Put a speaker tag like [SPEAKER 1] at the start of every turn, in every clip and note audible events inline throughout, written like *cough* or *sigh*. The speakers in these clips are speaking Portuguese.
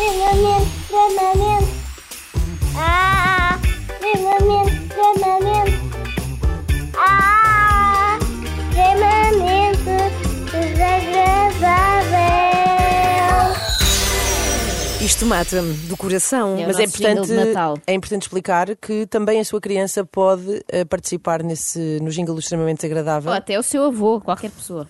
[SPEAKER 1] extremamente, extremamente. Ah,
[SPEAKER 2] Isto mata-me do coração.
[SPEAKER 3] É
[SPEAKER 2] mas é importante,
[SPEAKER 3] de Natal.
[SPEAKER 2] é importante explicar que também a sua criança pode eh, participar nesse, no jingle do extremamente desagradável.
[SPEAKER 3] Ou até o seu avô, qualquer pessoa.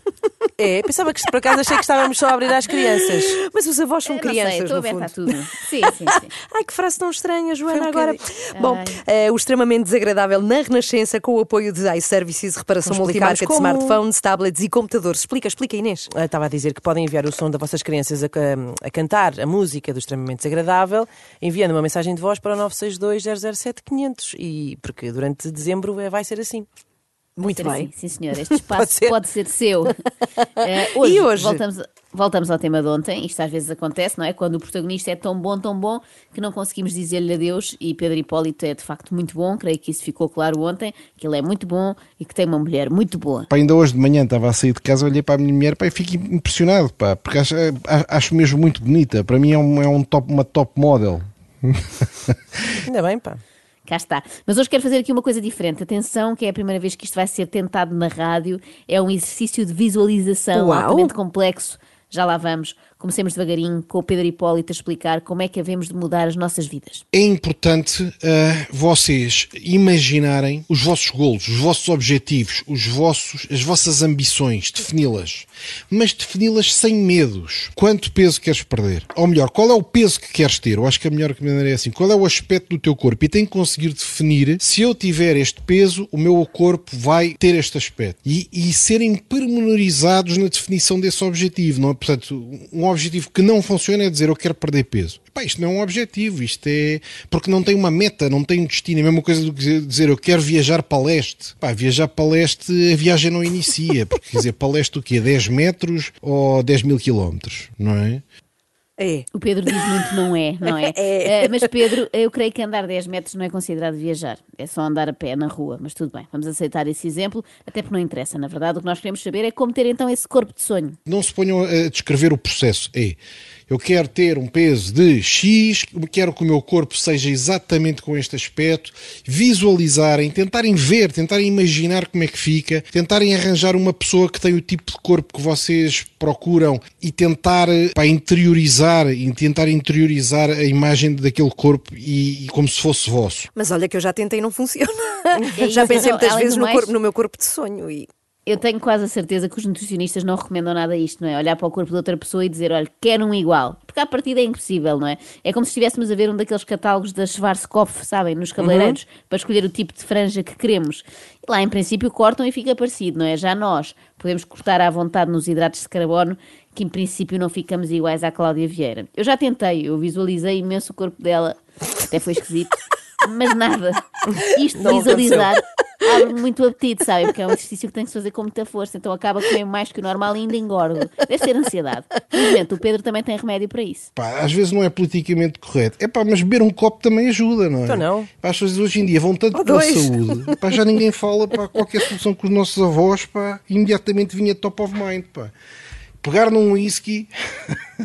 [SPEAKER 2] É, pensava que por acaso achei que estávamos só a abrir às crianças. Mas os avós são
[SPEAKER 3] Eu não
[SPEAKER 2] crianças,
[SPEAKER 3] sei, estou
[SPEAKER 2] no
[SPEAKER 3] aberta a
[SPEAKER 2] fundo.
[SPEAKER 3] tudo. Sim, sim, sim. *laughs*
[SPEAKER 2] Ai, que frase tão estranha, Joana,
[SPEAKER 3] um
[SPEAKER 2] agora.
[SPEAKER 3] bocadinho.
[SPEAKER 2] Bom, eh, o extremamente desagradável na Renascença com o apoio de iServices, reparação multimarca de smartphones, tablets e computadores. Explica, explica, Inês. Ah, Estava a dizer que podem enviar o som das vossas crianças a, ca- a cantar a música do extremamente desagradável, enviando uma mensagem de voz para o 962 007 500 e porque durante dezembro eh, vai ser assim. Muito
[SPEAKER 3] Ser
[SPEAKER 2] bem.
[SPEAKER 3] assim, sim, senhor. Este *laughs* espaço
[SPEAKER 2] Pode
[SPEAKER 3] pode
[SPEAKER 2] ser.
[SPEAKER 3] ser, seu. *laughs* Eh, hoje,
[SPEAKER 2] E hoje?
[SPEAKER 3] Voltamos, voltamos ao tema de ontem. Isto às vezes acontece, não é? Quando o protagonista é tão bom, tão bom, que não conseguimos dizer-lhe adeus. E Pedro Hipólito é de facto muito bom. Creio que isso ficou claro ontem. Que ele é muito bom e que tem uma mulher muito boa.
[SPEAKER 4] Pá, ainda hoje de manhã estava a sair de casa, olhei para a minha mulher pá, e fico impressionado, pá, porque acho, acho mesmo muito bonita. Para mim é, um, é um top, uma top model.
[SPEAKER 2] Ainda bem, pá.
[SPEAKER 3] Cá está. Mas hoje quero fazer aqui uma coisa diferente. Atenção, que é a primeira vez que isto vai ser tentado na rádio. É um exercício de visualização
[SPEAKER 2] Uau!
[SPEAKER 3] altamente complexo. Já lá vamos. Comecemos devagarinho com o Pedro Hipólito a explicar como é que havemos de mudar as nossas vidas.
[SPEAKER 4] É importante ah, vocês imaginarem os vossos golos, os vossos objetivos, os vossos, as vossas ambições, defini-las. Mas defini-las sem medos. Quanto peso queres perder? Ou melhor, qual é o peso que queres ter? Eu acho que a melhor maneira é assim. Qual é o aspecto do teu corpo? E tem que conseguir definir se eu tiver este peso, o meu corpo vai ter este aspecto. E, e serem pormenorizados na definição desse objetivo. Não é? Portanto, um objetivo que não funciona é dizer eu quero perder peso. Epá, isto não é um objetivo, isto é. Porque não tem uma meta, não tem um destino. É a mesma coisa do que dizer eu quero viajar para leste. Pá, viajar para leste, a viagem não inicia. Porque quer dizer, para leste o quê? 10 metros ou 10 mil quilómetros, não é?
[SPEAKER 2] É.
[SPEAKER 3] O Pedro diz muito não é, não é? *laughs*
[SPEAKER 2] É.
[SPEAKER 3] Eh, mas Pedro, eu creio que andar 10 metros não é considerado viajar. É só andar a pé na rua. Mas tudo bem, vamos aceitar esse exemplo, até porque não interessa. Na verdade, o que nós queremos saber é como ter então esse corpo de sonho.
[SPEAKER 4] Não se ponham a descrever o processo. É, eu quero ter um peso de X, quero que o meu corpo seja exatamente com este aspecto, visualizarem, tentarem ver, tentarem imaginar como é que fica, tentarem arranjar uma pessoa que tem o tipo de corpo que vocês procuram e tentar pá, interiorizar, e tentar interiorizar a imagem daquele corpo e, e como se fosse vosso.
[SPEAKER 2] Mas olha que eu já tentei e não funciona.
[SPEAKER 3] É
[SPEAKER 2] já pensei *laughs* muitas
[SPEAKER 3] além
[SPEAKER 2] vezes no, corpo- no meu corpo de sonho e
[SPEAKER 3] Eu tenho quase a certeza que os nutricionistas não recomendam nada isto, não é? Olhar para o corpo de outra pessoa e dizer, olha, quero um igual. Porque à partida é impossível, não é? É como se estivéssemos a ver um daqueles catálogos da Schwarzkopf, sabem, nos cabeleireiros, para escolher o tipo de franja que queremos. E lá, em princípio, cortam e fica parecido, não é? Já nós podemos cortar à vontade nos hidratos de carbono, que em princípio não ficamos iguais à Cláudia Vieira. Eu já tentei, eu visualizei imenso o corpo dela, até foi esquisito, *laughs* mas nada. Isto
[SPEAKER 2] Não
[SPEAKER 3] visualizar abre muito apetite, sabe? Porque é um exercício que tem que se fazer com muita força, então acaba comendo mais que o normal e ainda engordo. Deve ser ansiedade. Felizmente, o Pedro também tem remédio para isso.
[SPEAKER 4] Pá, às vezes não é politicamente correto. É pá, mas beber um copo também ajuda, não é?
[SPEAKER 2] Então não.
[SPEAKER 4] Pá, as pessoas hoje em dia vão tanto pela
[SPEAKER 2] dois.
[SPEAKER 4] saúde. Pá, já ninguém fala para qualquer solução com os nossos avós, pá, imediatamente vinha top of mind, pá. Pegar num whisky,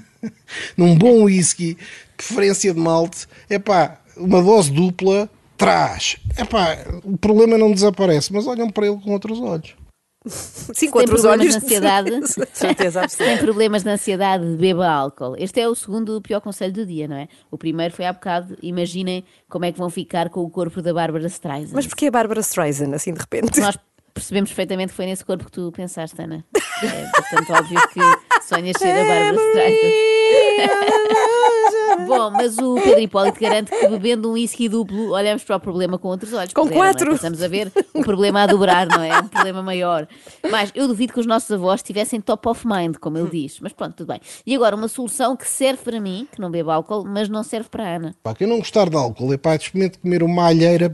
[SPEAKER 4] *laughs* num bom whisky, preferência de malte, é pá, uma dose dupla, traz. É pá, o problema não desaparece, mas olham para ele com outros olhos. *laughs*
[SPEAKER 2] sim, com
[SPEAKER 3] tem
[SPEAKER 2] outros
[SPEAKER 3] problemas
[SPEAKER 2] olhos.
[SPEAKER 3] de ansiedade, *laughs*
[SPEAKER 2] Certeza
[SPEAKER 3] tem problemas de ansiedade, beba álcool. Este é o segundo pior conselho do dia, não é? O primeiro foi há bocado, imaginem como é que vão ficar com o corpo da Bárbara Streisand.
[SPEAKER 2] Mas porquê a Bárbara Streisand, assim de repente?
[SPEAKER 3] Nós percebemos perfeitamente que foi nesse corpo que tu pensaste, Ana. É bastante óbvio que sonhas ser a Bárbara *laughs* Streisand. Bom, mas o Pedro Hipólito garante que bebendo um whisky duplo olhamos para o problema com outros olhos.
[SPEAKER 2] Com
[SPEAKER 3] Pois é, não é?
[SPEAKER 2] quatro.
[SPEAKER 3] Passamos a ver o problema a dobrar, não é? Um problema maior. Mas eu duvido que os nossos avós estivessem top of mind, como ele diz. Mas pronto, tudo bem. E agora, uma solução que serve para mim, que não bebo álcool, mas não serve para a Ana.
[SPEAKER 4] Pá, quem não gostar de álcool, é pá, experimente comer uma alheira,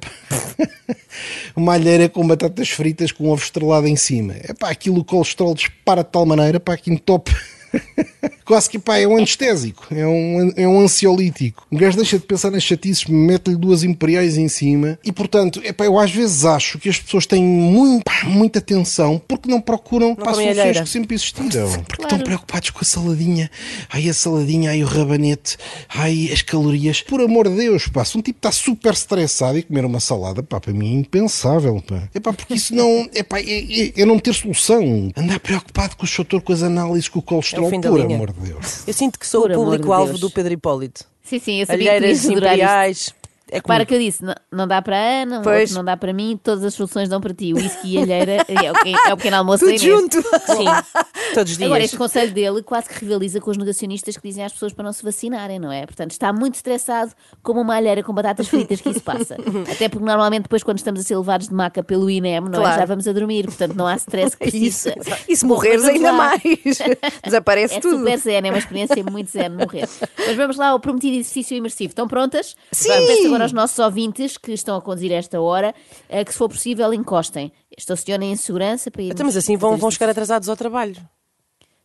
[SPEAKER 4] *laughs* uma alheira com batatas fritas com ovo estrelado em cima. É pá, aquilo o colesterol dispara de tal maneira, pá, que entope *laughs* quase que pá, é um anestésico, é um, é um ansiolítico. Um gajo deixa de pensar nas chatices, mete-lhe duas imperiais em cima e, portanto, epá, eu às vezes acho que as pessoas têm muito, pá, muita atenção porque não procuram pá,
[SPEAKER 2] comem
[SPEAKER 4] soluções
[SPEAKER 2] alheira.
[SPEAKER 4] que sempre existiram. Porque
[SPEAKER 3] Claro.
[SPEAKER 4] estão preocupados com a saladinha, ai a saladinha, ai o rabanete, ai as calorias. Por amor de Deus, pá, se um tipo está super estressado e comer uma salada, pá, para mim é impensável, pá. É pá, porque isso não, é pá, é, é, é não ter solução. Andar preocupado com o fator, com as análises, com o colesterol,
[SPEAKER 2] fim da
[SPEAKER 4] por amor de Deus.
[SPEAKER 2] Eu sinto que sou
[SPEAKER 3] Por
[SPEAKER 2] o
[SPEAKER 3] de
[SPEAKER 2] público-alvo
[SPEAKER 3] Deus.
[SPEAKER 2] do Pedro Hipólito.
[SPEAKER 3] Sim, sim, eu sabia que
[SPEAKER 2] Alheiras
[SPEAKER 3] isto.
[SPEAKER 2] imperiais. É
[SPEAKER 3] Para
[SPEAKER 2] comigo.
[SPEAKER 3] que eu disse, não, não dá para a Ana,
[SPEAKER 2] Pois.
[SPEAKER 3] não dá para mim, todas as soluções dão para ti. O whisky e a alheira é o, pequeno, é o pequeno almoço
[SPEAKER 2] Tudo junto.
[SPEAKER 3] Sim. *laughs*
[SPEAKER 2] Todos os dias.
[SPEAKER 3] Agora, este conselho dele quase que rivaliza com os negacionistas que dizem às pessoas para não se vacinarem, não é? Portanto, está muito estressado como uma alheira com batatas fritas que isso passa. *laughs* Até porque normalmente depois quando estamos a ser levados de maca pelo INEM, não é?
[SPEAKER 5] Claro.
[SPEAKER 3] Já vamos a dormir, portanto não há stress que *laughs*
[SPEAKER 5] Isso. E se morreres ainda
[SPEAKER 3] lá.
[SPEAKER 5] mais. Desaparece
[SPEAKER 3] É
[SPEAKER 5] tudo.
[SPEAKER 3] super zen, é uma experiência muito zen morrer. Mas vamos lá ao prometido exercício imersivo. Estão prontas?
[SPEAKER 5] Sim!
[SPEAKER 3] Agora aos nossos ouvintes que estão a conduzir a esta hora eh, que, se for possível, encostem. Estacionem em segurança para ir.
[SPEAKER 2] Então, mas assim vão, vão chegar atrasados ao trabalho.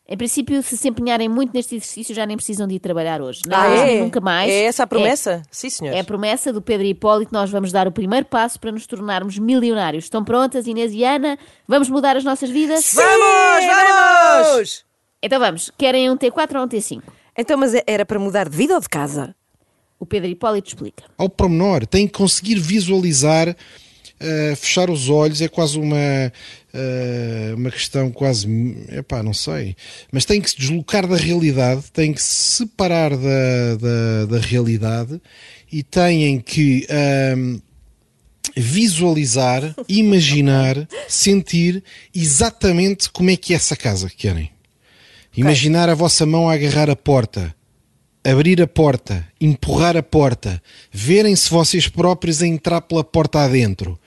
[SPEAKER 3] Em princípio, se se empenharem muito neste exercício, já nem precisam de ir trabalhar hoje. Nem
[SPEAKER 2] Ah, é?
[SPEAKER 3] nunca mais.
[SPEAKER 2] É essa a promessa? Sim,
[SPEAKER 3] É,
[SPEAKER 2] senhor.
[SPEAKER 3] é a promessa do Pedro Hipólito. Nós vamos dar o primeiro passo para nos tornarmos milionários. Estão prontas, Inês e Ana? Vamos mudar as nossas vidas?
[SPEAKER 5] Vamos, vamos!
[SPEAKER 3] Então vamos. Querem um T4 ou um T5?
[SPEAKER 5] Então, mas era para mudar de vida ou de casa?
[SPEAKER 3] O Pedro Hipólito explica.
[SPEAKER 4] ao pormenor, tem que conseguir visualizar, eh, fechar os olhos, é quase uma, eh, uma questão quase, epá, não sei, mas tem que se deslocar da realidade, tem que se separar da, da, da realidade e têm que ahm, visualizar, *laughs* imaginar, sentir exatamente como é que é essa casa que querem. Imaginar a vossa mão a agarrar a porta, abrir a porta, empurrar a porta, verem-se vocês próprios a entrar pela porta adentro.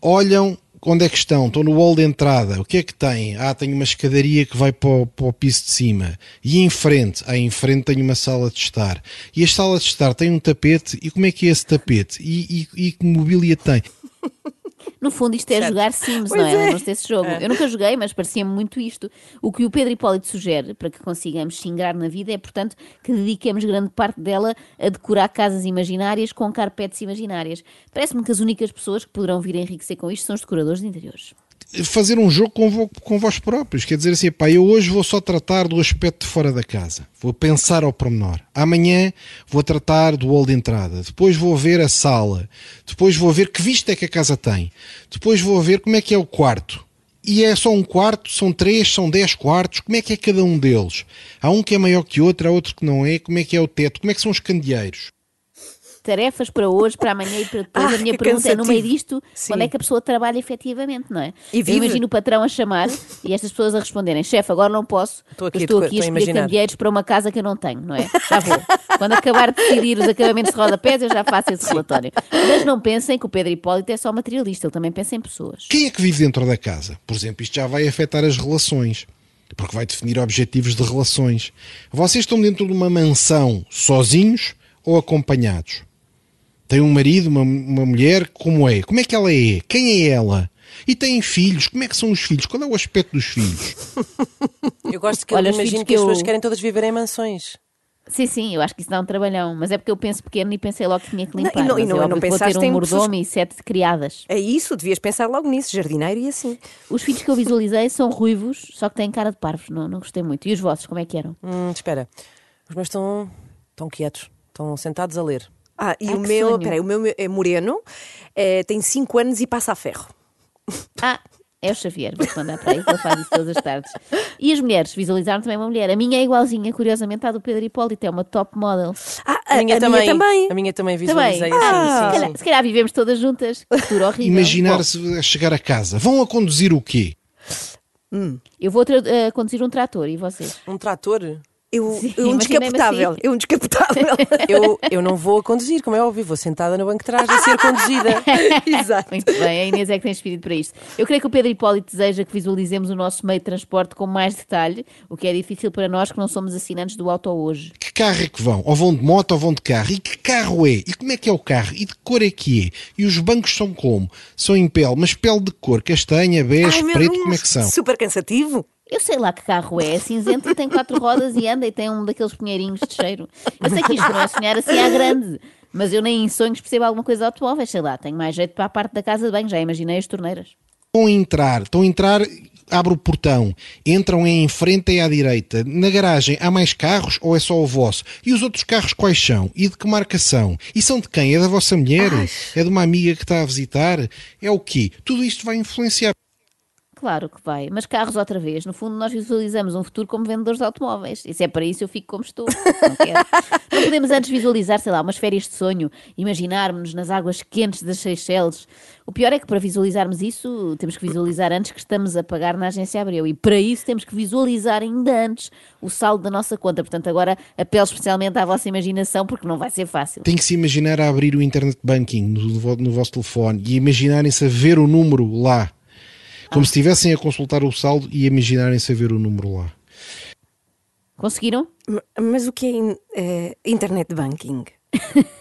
[SPEAKER 4] Olham onde é que estão, estão no hall de entrada, o que é que têm? Ah, tenho uma escadaria que vai para o, para o piso de cima. E em frente? Ah, em frente tenho uma sala de estar. E a sala de estar tem um tapete, e como é que é esse tapete? E, e, e que mobília tem?
[SPEAKER 3] No fundo, isto é jogar Sims, não é? Lembram-se desse jogo? Eu nunca joguei, mas parecia-me muito isto. O que o Pedro Hipólito sugere para que consigamos se ingrar na vida é, portanto, que dediquemos grande parte dela a decorar casas imaginárias com carpetes imaginárias. Parece-me que as únicas pessoas que poderão vir a enriquecer com isto são os decoradores de interiores.
[SPEAKER 4] Fazer um jogo com, com vós próprios. Quer dizer assim, pá, eu hoje vou só tratar do aspecto de fora da casa. Vou pensar ao pormenor. Amanhã vou tratar do hall de entrada. Depois vou ver a sala. Depois vou ver que vista é que a casa tem. Depois vou ver como é que é o quarto. E é só um quarto, são três, são dez quartos. Como é que é cada um deles? Há um que é maior que outro, há outro que não é. Como é que é o teto? Como é que são os candeeiros?
[SPEAKER 3] Tarefas para hoje, para amanhã e para depois.
[SPEAKER 5] Ah,
[SPEAKER 3] a minha pergunta é: no meio disto,
[SPEAKER 5] Sim.
[SPEAKER 3] onde é que a pessoa trabalha efetivamente, não é?
[SPEAKER 5] E
[SPEAKER 3] Eu imagino o patrão a chamar e estas pessoas a responderem: chefe, agora não posso,
[SPEAKER 2] Estou aqui
[SPEAKER 3] estou aqui a escolher
[SPEAKER 2] imaginar."
[SPEAKER 3] candeeiros para uma casa que eu não tenho, não é? Já vou. Quando acabar de decidir os acabamentos de rodapés, eu já faço esse relatório. Mas não pensem que o Pedro Hipólito é só materialista, ele também pensa em pessoas.
[SPEAKER 4] Quem é que vive dentro da casa? Por exemplo, isto já vai afetar as relações, porque vai definir objetivos de relações. Vocês estão dentro de uma mansão sozinhos ou acompanhados? Tem um marido, uma, uma mulher, como é? Como é que ela é? Quem é ela? E têm filhos? Como é que são os filhos? Qual é o aspecto dos filhos? *laughs*
[SPEAKER 2] Eu gosto que
[SPEAKER 3] Olha,
[SPEAKER 2] eu imagino que, as
[SPEAKER 3] que eu-
[SPEAKER 2] pessoas querem todas viver em mansões.
[SPEAKER 3] Sim, sim, eu acho que isso dá um trabalhão, mas é porque eu penso pequeno e pensei logo que tinha que
[SPEAKER 5] Não, e
[SPEAKER 3] limpar.
[SPEAKER 5] não- e
[SPEAKER 3] mas
[SPEAKER 5] não-
[SPEAKER 3] é
[SPEAKER 5] e
[SPEAKER 3] óbvio
[SPEAKER 5] não
[SPEAKER 3] que vou ter
[SPEAKER 5] pensaste
[SPEAKER 3] um
[SPEAKER 5] em
[SPEAKER 3] mordomo
[SPEAKER 5] pessoas-
[SPEAKER 3] e sete criadas.
[SPEAKER 5] É isso, devias pensar logo nisso, jardineiro e assim.
[SPEAKER 3] Os filhos que eu visualizei são ruivos, só que têm cara de parvos, não, não gostei muito. E os vossos, como é que eram?
[SPEAKER 2] Hum, espera. Os meus estão, estão quietos. Estão sentados a ler.
[SPEAKER 5] Ah, e
[SPEAKER 3] Ai,
[SPEAKER 5] o meu,
[SPEAKER 3] sonho.
[SPEAKER 5] peraí, o meu é moreno, eh, tem 5 anos e passa a ferro.
[SPEAKER 3] Ah, é o Xavier, vou mandar para aí, que ele faz isso todas as tardes. E as mulheres, visualizaram também uma mulher. A minha é igualzinha, curiosamente, à do Pedro Hipólito, é uma top model.
[SPEAKER 5] Ah,
[SPEAKER 2] A, minha, também,
[SPEAKER 5] também.
[SPEAKER 2] A minha também
[SPEAKER 3] Também.
[SPEAKER 2] visualizei
[SPEAKER 3] Ah,
[SPEAKER 2] assim.
[SPEAKER 3] se,
[SPEAKER 2] sim,
[SPEAKER 3] calhar,
[SPEAKER 2] sim.
[SPEAKER 3] se calhar vivemos todas juntas. Futuro horrível.
[SPEAKER 4] Imaginar-se a chegar a casa. Vão a conduzir o quê?
[SPEAKER 3] Eu vou eh, conduzir um trator e vocês?
[SPEAKER 2] Um trator?
[SPEAKER 5] Eu,
[SPEAKER 3] Sim,
[SPEAKER 5] eu um descapotável.
[SPEAKER 3] assim.
[SPEAKER 5] Eu um descapotável. *laughs*
[SPEAKER 2] Eu, eu não vou a conduzir, como é óbvio. Vou sentada no banco de trás a ser conduzida. *laughs*
[SPEAKER 5] Exato.
[SPEAKER 3] Muito bem, a Inês é que tem espírito para isto. Eu creio que o Pedro Hipólito deseja que visualizemos o nosso meio de transporte com mais detalhe, o que é difícil para nós que não somos assinantes do auto hoje.
[SPEAKER 4] Que carro é que vão? Ou vão de moto ou vão de carro? E que carro é? E como é que é o carro? E de que cor é que é? E os bancos são como? São em pele, mas pele de cor castanha, bege, preto, como é que são?
[SPEAKER 5] Super cansativo.
[SPEAKER 3] Eu sei lá que carro é, é cinzento e tem quatro rodas e anda e tem um daqueles pinheirinhos de cheiro. Eu sei que isto não é sonhar assim à grande, mas eu nem em sonhos percebo alguma coisa de automóveis, sei lá, tenho mais jeito para a parte da casa de banho, já imaginei as torneiras.
[SPEAKER 4] Estão a entrar, estão a entrar, abre o portão, entram em frente e à direita. Na garagem há mais carros ou é só o vosso? E os outros carros quais são? E de que marca são? E são de quem? É da vossa mulher? É de uma amiga que está a visitar? É o quê? Tudo isto vai influenciar.
[SPEAKER 3] Claro que vai, mas carros outra vez. No fundo, nós visualizamos um futuro como vendedores de automóveis. E se é para isso, eu fico como estou. Não, quero. não podemos antes visualizar, sei lá, umas férias de sonho, imaginarmos-nos nas águas quentes das Seychelles. O pior é que para visualizarmos isso, temos que visualizar antes que estamos a pagar na agência Abreu. E para isso, temos que visualizar ainda antes o saldo da nossa conta. Portanto, agora apelo especialmente à vossa imaginação, porque não vai ser fácil.
[SPEAKER 4] Tem que se imaginar a abrir o internet banking no, no vosso telefone e imaginarem-se a ver o número lá. Como se estivessem a consultar o saldo e imaginarem-se a ver o número lá.
[SPEAKER 3] Conseguiram?
[SPEAKER 5] Mas o que é in- eh, internet banking? *laughs*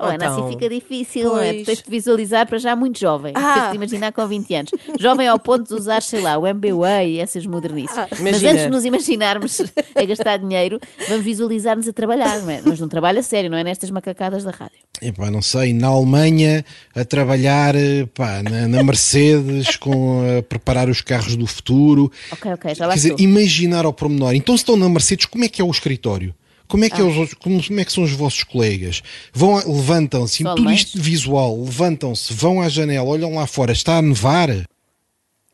[SPEAKER 3] Oh, Ana,
[SPEAKER 2] Então,
[SPEAKER 3] assim fica difícil, não é? Tu
[SPEAKER 5] pois.
[SPEAKER 3] tens de visualizar para já muito jovem.
[SPEAKER 5] Ah.
[SPEAKER 3] Tens de imaginar com 20 anos. Jovem ao ponto de usar, sei lá, o MBWay e essas modernices. Mas
[SPEAKER 2] Imagina.
[SPEAKER 3] antes de nos imaginarmos a gastar dinheiro, vamos visualizar-nos a trabalhar, não é? Mas num trabalho a sério, não é? Nestas macacadas da rádio.
[SPEAKER 4] Epá, não sei, na Alemanha a trabalhar pá, na, na Mercedes *laughs* com a preparar os carros do futuro.
[SPEAKER 3] Ok, ok, já lá
[SPEAKER 4] Quer dizer,
[SPEAKER 3] estou.
[SPEAKER 4] imaginar ao pormenor. Então, se estão na Mercedes, como é que é o escritório? Como é que, é
[SPEAKER 3] Ah.
[SPEAKER 4] os outros- como, como é que são os vossos colegas? Vão, levantam-se, tudo isto visual, levantam-se, vão à janela, olham lá fora, está a nevar.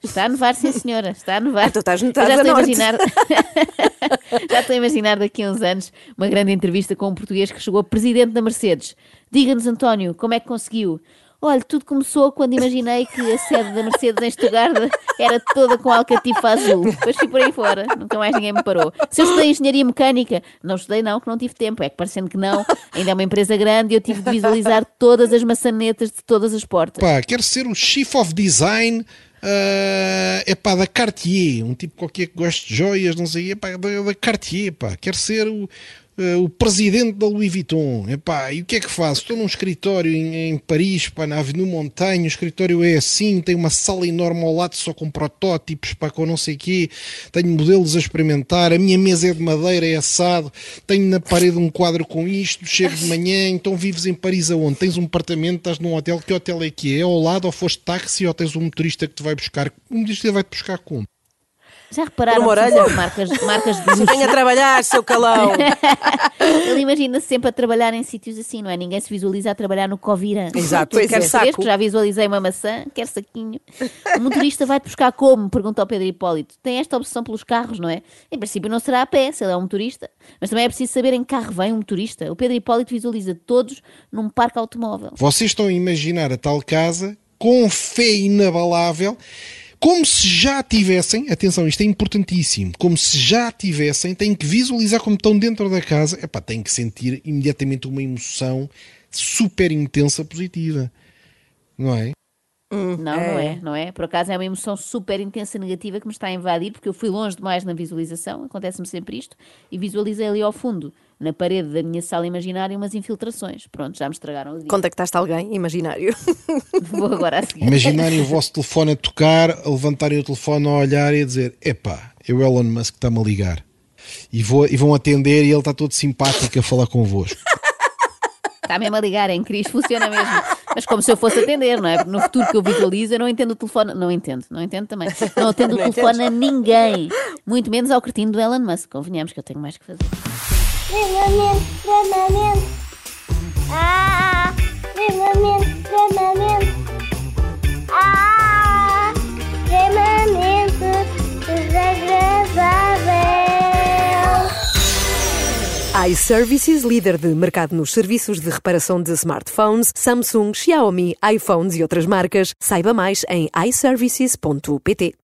[SPEAKER 3] Está a nevar, sim senhora, está a nevar.
[SPEAKER 5] Ah, *laughs* tu estás no-
[SPEAKER 3] Eu
[SPEAKER 5] estás
[SPEAKER 3] já estou a imaginar. *laughs* *laughs* já estou a imaginar daqui a uns anos uma grande entrevista com um português que chegou a presidente da Mercedes. Diga-nos, António, como é que conseguiu? Olha, tudo começou quando imaginei que a sede da Mercedes em Stuttgart era toda com alcatifa azul. Depois fui por aí fora, nunca mais ninguém me parou. Se eu estudei engenharia mecânica, não estudei não, que não tive tempo. É que parecendo que não, ainda é uma empresa grande e eu tive de visualizar todas as maçanetas de todas as portas.
[SPEAKER 4] Pá, quero ser o Chief of Design é epá, da Cartier, um tipo qualquer que goste de joias, não sei, epá, da, da Cartier, pá, quero ser o, eh, o presidente da Louis Vuitton, epá, e o que é que faço? Estou num escritório em, em Paris, pá, na Avenue Montanha, o escritório é assim, tem uma sala enorme ao lado só com protótipos, pá, com não sei quê, tenho modelos a experimentar, a minha mesa é de madeira, é assado, tenho na parede um quadro com isto, chego de manhã, então vives em Paris aonde? Tens um apartamento, estás num hotel, que hotel é que é? É ao lado ou foste táxi ou tens um motorista que te vai buscar? Um motorista vai-te buscar como?
[SPEAKER 3] Já repararam
[SPEAKER 2] Por uma
[SPEAKER 3] que são marcas, marcas de *laughs* luxo?
[SPEAKER 2] Venha trabalhar, seu calão. *laughs*
[SPEAKER 3] Ele imagina-se sempre a trabalhar em sítios assim, não é? Ninguém se visualiza a trabalhar no Covira.
[SPEAKER 2] Exato, pois
[SPEAKER 3] queres
[SPEAKER 2] é.
[SPEAKER 3] saco?
[SPEAKER 2] Saco.
[SPEAKER 3] Já visualizei uma maçã, quer saquinho. O motorista vai-te buscar como? Pergunta ao Pedro Hipólito. Tem esta obsessão pelos carros, não é? Em princípio não será a pé, se ele é um motorista. Mas também é preciso saber em que carro vem um motorista. O Pedro Hipólito visualiza todos num parque automóvel.
[SPEAKER 4] Vocês estão a imaginar a tal casa com fé inabalável, como se já tivessem, atenção, isto é importantíssimo, como se já tivessem, têm que visualizar como estão dentro da casa, epá, têm que sentir imediatamente uma emoção super intensa positiva. Não é?
[SPEAKER 3] Não, não é, não é? Por acaso é uma emoção super intensa negativa que me está a invadir, porque eu fui longe demais na visualização, acontece-me sempre isto, e visualizei ali ao fundo, na parede da minha sala imaginária, umas infiltrações. Pronto, já me estragaram o dia.
[SPEAKER 5] Contactaste alguém imaginário? *laughs*
[SPEAKER 3] Vou agora a seguir.
[SPEAKER 4] Imaginarem o vosso telefone a tocar, a levantarem o telefone a olhar e a dizer: Epá, é o Elon Musk que está-me a ligar. E, vou, e vão atender e ele está todo simpático a falar convosco. *laughs*
[SPEAKER 3] Está mesmo a ligar, é incrível, funciona mesmo. Mas como se eu fosse atender, não é? Porque no futuro que eu visualizo, eu não entendo o telefone. Não entendo, não entendo também. Não atendo *laughs* o telefone a ninguém. Muito menos ao cretino do Elon Musk. Convenhamos que eu tenho mais que fazer.
[SPEAKER 1] Treinamento, treinamento. Ah, treinamento, treinamento. Ah, treinamento desagradável.
[SPEAKER 5] iServices, líder de mercado nos serviços de reparação de smartphones, Samsung, Xiaomi, iPhones e outras marcas. Saiba mais em iServices.pt.